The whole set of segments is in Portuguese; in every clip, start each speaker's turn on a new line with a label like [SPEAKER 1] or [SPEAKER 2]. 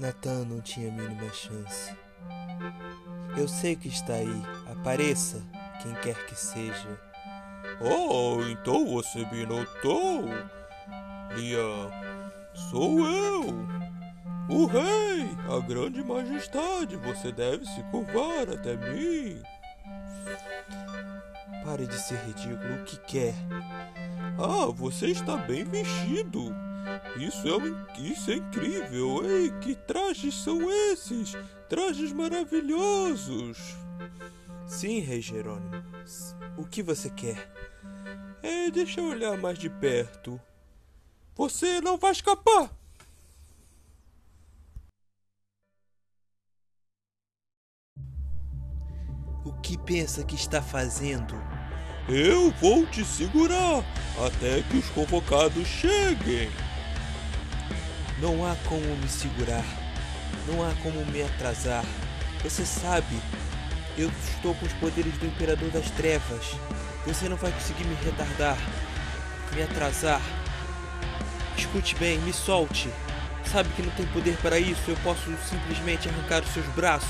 [SPEAKER 1] Natan não tinha a mínima chance. Eu sei que está aí. Apareça, quem quer que seja.
[SPEAKER 2] Oh, então você me notou? Lian, sou eu. O rei, a grande majestade, você deve se curvar até mim.
[SPEAKER 1] Pare de ser ridículo, o que quer?
[SPEAKER 2] Ah, você está bem vestido. Isso é, isso é incrível. Ei, que trajes são esses? Trajes maravilhosos.
[SPEAKER 1] Sim, Rei Jerônimo. O que você quer?
[SPEAKER 2] É, deixa eu olhar mais de perto. Você não vai escapar.
[SPEAKER 1] O que pensa que está fazendo?
[SPEAKER 2] Eu vou te segurar até que os convocados cheguem.
[SPEAKER 1] Não há como me segurar. Não há como me atrasar. Você sabe, eu estou com os poderes do Imperador das Trevas. Você não vai conseguir me retardar, me atrasar. Escute bem, me solte. Sabe que não tem poder para isso. Eu posso simplesmente arrancar os seus braços.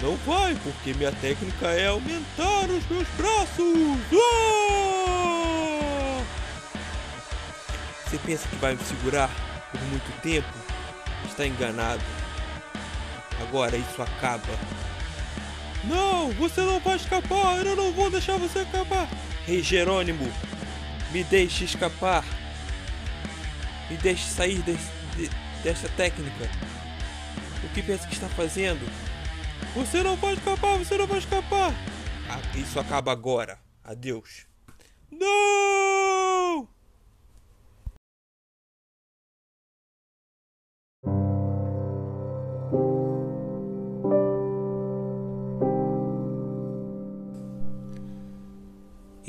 [SPEAKER 2] Não vai, porque minha técnica é aumentar os meus braços! Ah!
[SPEAKER 1] Você pensa que vai me segurar por muito tempo? Está enganado. Agora isso acaba.
[SPEAKER 2] Não, você não vai escapar! Eu não vou deixar você escapar!
[SPEAKER 1] Rei Jerônimo, me deixe escapar! Me deixe sair desse, de, dessa técnica! O que pensa que está fazendo?
[SPEAKER 2] Você não vai escapar, você não vai escapar.
[SPEAKER 1] Ah, isso acaba agora. Adeus.
[SPEAKER 2] Não!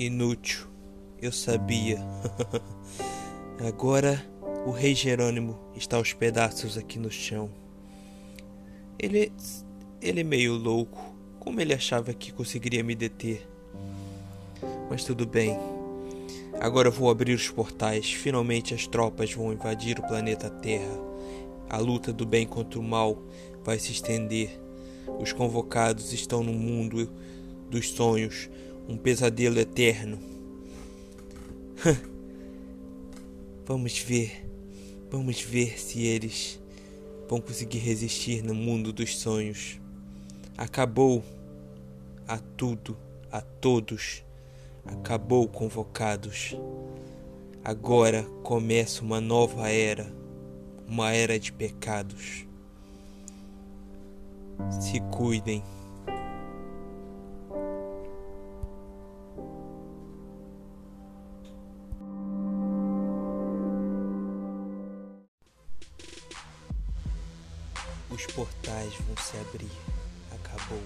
[SPEAKER 1] Inútil. Eu sabia. Agora o rei Jerônimo está aos pedaços aqui no chão. Ele ele é meio louco. Como ele achava que conseguiria me deter? Mas tudo bem. Agora vou abrir os portais. Finalmente as tropas vão invadir o planeta Terra. A luta do bem contra o mal vai se estender. Os convocados estão no mundo dos sonhos, um pesadelo eterno. Vamos ver. Vamos ver se eles vão conseguir resistir no mundo dos sonhos. Acabou a tudo, a todos, acabou convocados. Agora começa uma nova era, uma era de pecados. Se cuidem. Acabou.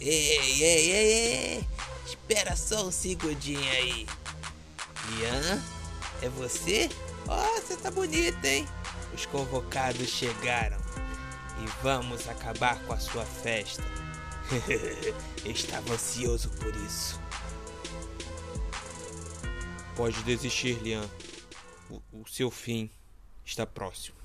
[SPEAKER 3] Ei, ei, ei, ei! Espera só um segundinho aí. Lian, é você? Oh, você tá bonita, hein? Os convocados chegaram e vamos acabar com a sua festa. Estava ansioso por isso.
[SPEAKER 1] Pode desistir, Lian. O, o seu fim está próximo.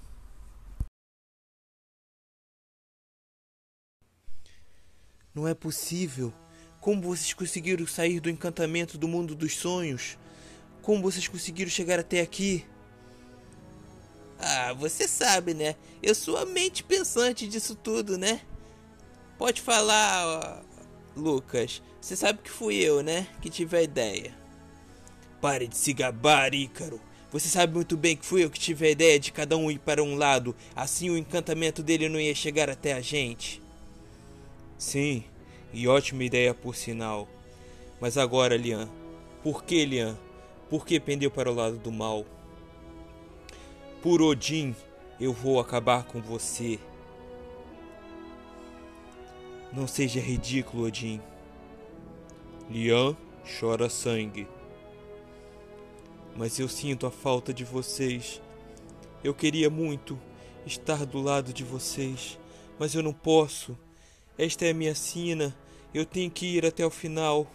[SPEAKER 1] Não é possível. Como vocês conseguiram sair do encantamento do mundo dos sonhos? Como vocês conseguiram chegar até aqui?
[SPEAKER 3] Ah, você sabe, né? Eu sou a mente pensante disso tudo, né? Pode falar, Lucas. Você sabe que fui eu, né? Que tive a ideia.
[SPEAKER 1] Pare de se gabar, Ícaro. Você sabe muito bem que fui eu que tive a ideia de cada um ir para um lado, assim o encantamento dele não ia chegar até a gente. Sim, e ótima ideia por sinal. Mas agora, Lian, por que, Lian? Por que pendeu para o lado do mal? Por Odin, eu vou acabar com você. Não seja ridículo, Odin.
[SPEAKER 2] Lian chora sangue.
[SPEAKER 1] Mas eu sinto a falta de vocês. Eu queria muito estar do lado de vocês, mas eu não posso. Esta é a minha sina. Eu tenho que ir até o final.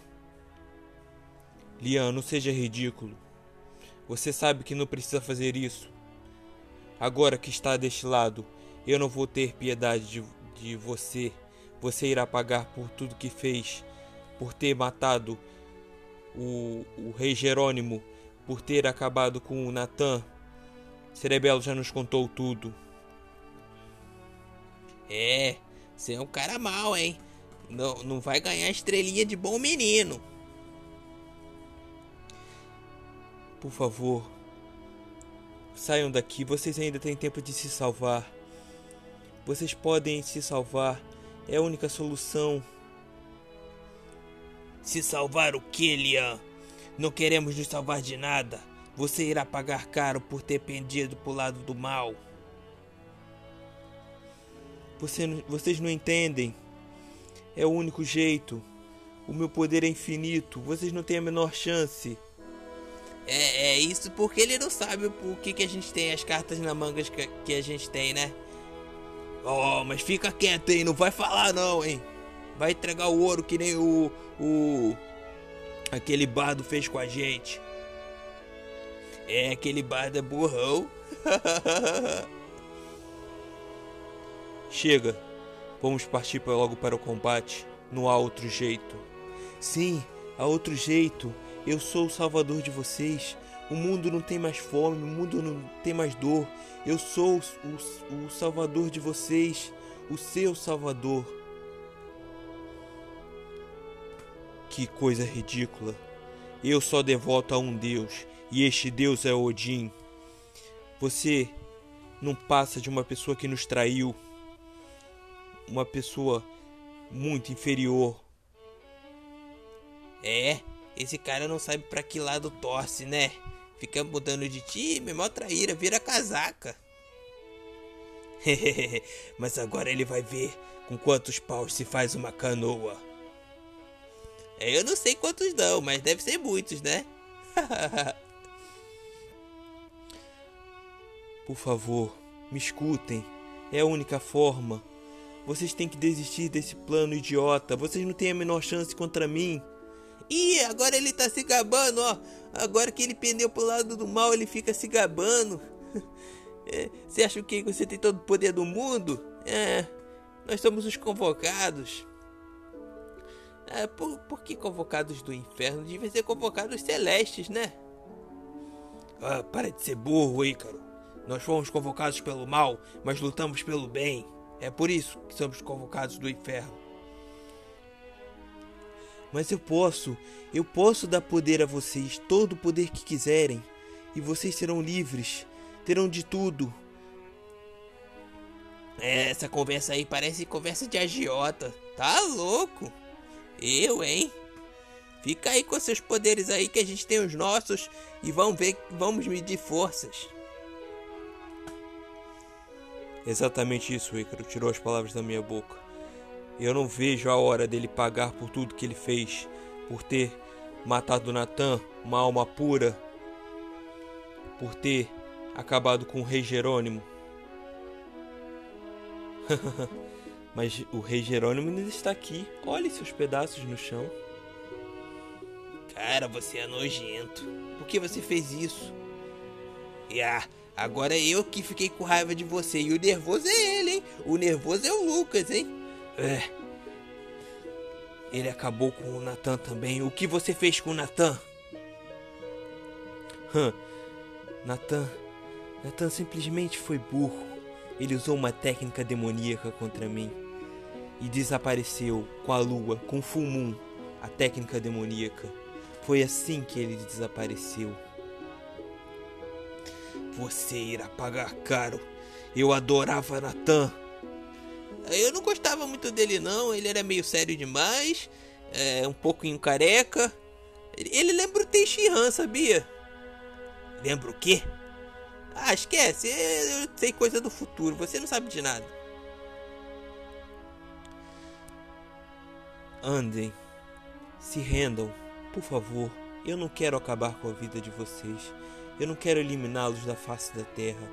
[SPEAKER 1] Lian, não seja ridículo. Você sabe que não precisa fazer isso. Agora que está deste lado, eu não vou ter piedade de, de você. Você irá pagar por tudo que fez, por ter matado o, o rei Jerônimo, por ter acabado com o Natan. Cerebelo já nos contou tudo.
[SPEAKER 3] É, você é um cara mau, hein? Não, não vai ganhar estrelinha de bom menino.
[SPEAKER 1] Por favor, saiam daqui. Vocês ainda têm tempo de se salvar. Vocês podem se salvar. É a única solução.
[SPEAKER 3] Se salvar o que, Lian? Não queremos nos salvar de nada. Você irá pagar caro por ter pendido pro lado do mal.
[SPEAKER 1] Você, vocês não entendem. É o único jeito. O meu poder é infinito. Vocês não têm a menor chance.
[SPEAKER 3] É, é isso porque ele não sabe o que, que a gente tem, as cartas na manga que, que a gente tem, né? Oh, mas fica quieto aí, não vai falar não, hein? Vai entregar o ouro que nem o. o. aquele bardo fez com a gente. É, aquele bardo é burrão.
[SPEAKER 1] Chega, vamos partir logo para o combate. Não há outro jeito. Sim, há outro jeito. Eu sou o salvador de vocês. O mundo não tem mais fome, o mundo não tem mais dor. Eu sou o, o, o salvador de vocês, o seu salvador. Que coisa ridícula. Eu só devoto a um Deus, e este Deus é Odin. Você não passa de uma pessoa que nos traiu, uma pessoa muito inferior.
[SPEAKER 3] É, esse cara não sabe para que lado torce, né? Fica mudando de time, mó traíra, vira casaca. Mas agora ele vai ver com quantos paus se faz uma canoa. É, eu não sei quantos dão, mas deve ser muitos, né?
[SPEAKER 1] Por favor, me escutem. É a única forma. Vocês têm que desistir desse plano idiota. Vocês não têm a menor chance contra mim.
[SPEAKER 3] Ih, agora ele tá se gabando, ó. Agora que ele pendeu pro lado do mal, ele fica se gabando. É, você acha que você tem todo o poder do mundo? É, nós somos os convocados. É, por, por que convocados do inferno? Devia ser convocados celestes, né?
[SPEAKER 1] Ah, para de ser burro, Ícaro. Nós fomos convocados pelo mal, mas lutamos pelo bem. É por isso que somos convocados do inferno. Mas eu posso, eu posso dar poder a vocês, todo o poder que quiserem, e vocês serão livres, terão de tudo.
[SPEAKER 3] É, essa conversa aí parece conversa de agiota. Tá louco? Eu, hein? Fica aí com seus poderes aí que a gente tem os nossos e vamos ver, vamos medir forças.
[SPEAKER 1] Exatamente isso, Ícaro. Tirou as palavras da minha boca. Eu não vejo a hora dele pagar por tudo que ele fez, por ter matado Natan, uma alma pura, por ter acabado com o rei Jerônimo. Mas o rei Jerônimo ainda está aqui. Olhe seus pedaços no chão.
[SPEAKER 3] Cara, você é nojento. Por que você fez isso? E ah, agora é eu que fiquei com raiva de você. E o nervoso é ele, hein? O nervoso é o Lucas, hein?
[SPEAKER 1] É. Ele acabou com o Natan também. O que você fez com o Natan? Hum. Natan. Natan simplesmente foi burro. Ele usou uma técnica demoníaca contra mim. E desapareceu com a lua, com o full moon, a técnica demoníaca. Foi assim que ele desapareceu. Você irá pagar caro. Eu adorava Natan.
[SPEAKER 3] Eu não gostava muito dele não, ele era meio sério demais, é, um pouquinho careca. Ele lembra o Teixeira, sabia? Lembra o quê? Ah, esquece, eu sei coisa do futuro, você não sabe de nada.
[SPEAKER 1] Andem, se rendam, por favor. Eu não quero acabar com a vida de vocês. Eu não quero eliminá-los da face da terra.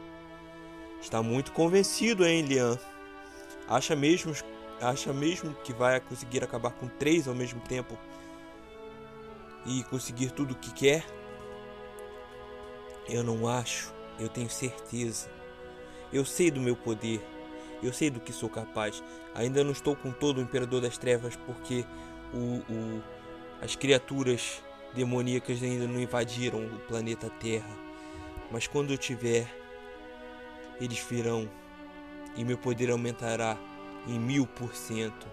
[SPEAKER 1] Está muito convencido, hein, Lian? Acha mesmo, acha mesmo que vai conseguir acabar com três ao mesmo tempo e conseguir tudo o que quer? Eu não acho, eu tenho certeza. Eu sei do meu poder. Eu sei do que sou capaz. Ainda não estou com todo o Imperador das Trevas porque o, o, as criaturas demoníacas ainda não invadiram o planeta Terra. Mas quando eu tiver, eles virão e meu poder aumentará em mil por cento.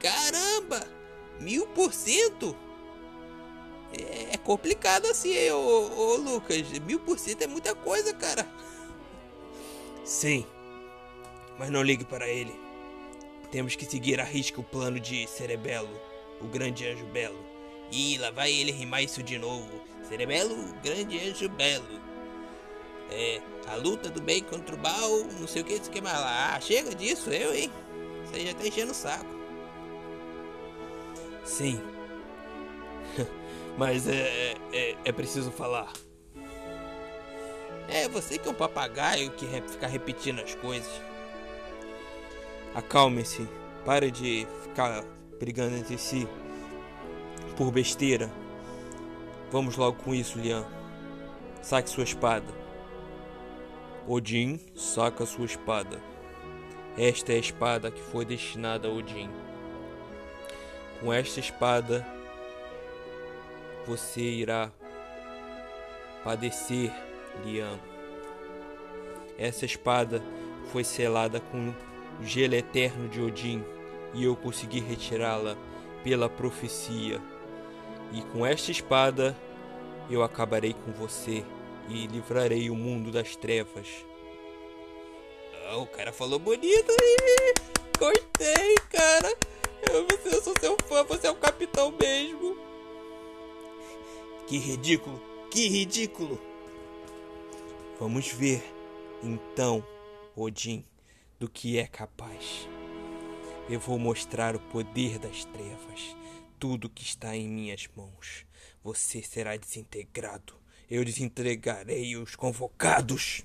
[SPEAKER 3] Caramba! Mil por cento? É complicado assim, ô, ô Lucas. Mil por cento é muita coisa, cara.
[SPEAKER 1] Sim, mas não ligue para ele. Temos que seguir a risca o plano de Cerebelo, o grande anjo belo.
[SPEAKER 3] Ih, lá vai ele rimar isso de novo. Cerebelo, grande anjo belo. É, a luta do bem contra o mal, não sei o que, isso que mais lá. Ah, chega disso, eu, hein? Você já tá enchendo o saco.
[SPEAKER 1] Sim. Mas é, é, é preciso falar.
[SPEAKER 3] É, você que é um papagaio que fica repetindo as coisas.
[SPEAKER 1] Acalme-se. Pare de ficar brigando entre si por besteira. Vamos logo com isso, Lian. Saque sua espada. Odin saca sua espada. Esta é a espada que foi destinada a Odin. Com esta espada, você irá padecer, Lian. Essa espada foi selada com o gelo eterno de Odin e eu consegui retirá-la pela profecia. E com esta espada eu acabarei com você e livrarei o mundo das trevas.
[SPEAKER 3] Ah, o cara falou bonito aí. Gostei, cara. Eu, eu sou seu fã, você é o capitão mesmo.
[SPEAKER 1] Que ridículo, que ridículo. Vamos ver, então, Odin, do que é capaz. Eu vou mostrar o poder das trevas, tudo que está em minhas mãos. Você será desintegrado. Eu desintegrarei os convocados.